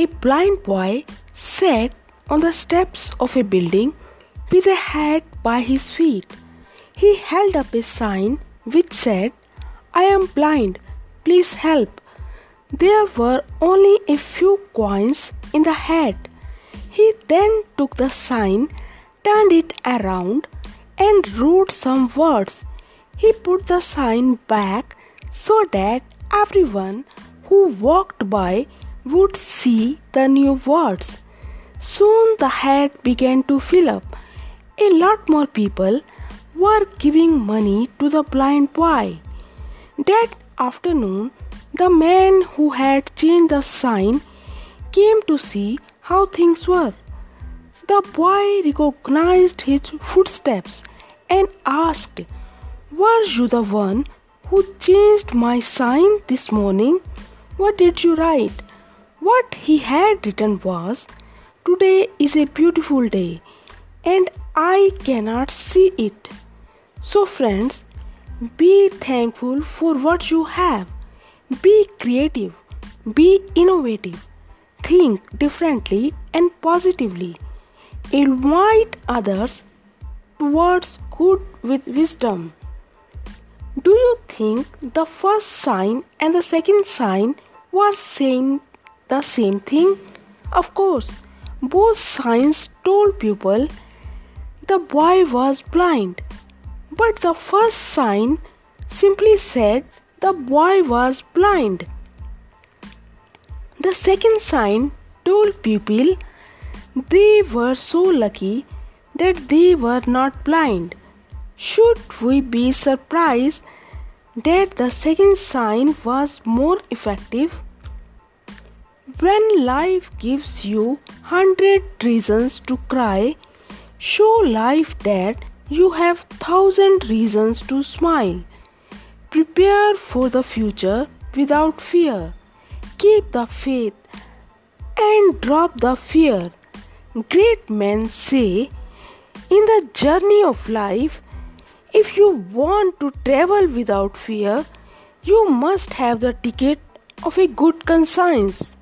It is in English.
A blind boy sat on the steps of a building with a hat by his feet. He held up a sign which said, I am blind, please help. There were only a few coins in the hat. He then took the sign, turned it around, and wrote some words. He put the sign back so that everyone who walked by would see the new words. Soon the hat began to fill up. A lot more people were giving money to the blind boy. That afternoon, the man who had changed the sign came to see how things were. The boy recognized his footsteps and asked, Were you the one who changed my sign this morning? What did you write? What he had written was, Today is a beautiful day and I cannot see it. So, friends, be thankful for what you have. Be creative. Be innovative. Think differently and positively. Invite others towards good with wisdom. Do you think the first sign and the second sign were saying the same thing? Of course, both signs told people the boy was blind, but the first sign simply said the boy was blind. The second sign told people they were so lucky that they were not blind. Should we be surprised that the second sign was more effective? When life gives you hundred reasons to cry, show life that you have thousand reasons to smile. Prepare for the future without fear. Keep the faith and drop the fear. Great men say, in the journey of life, if you want to travel without fear, you must have the ticket of a good conscience.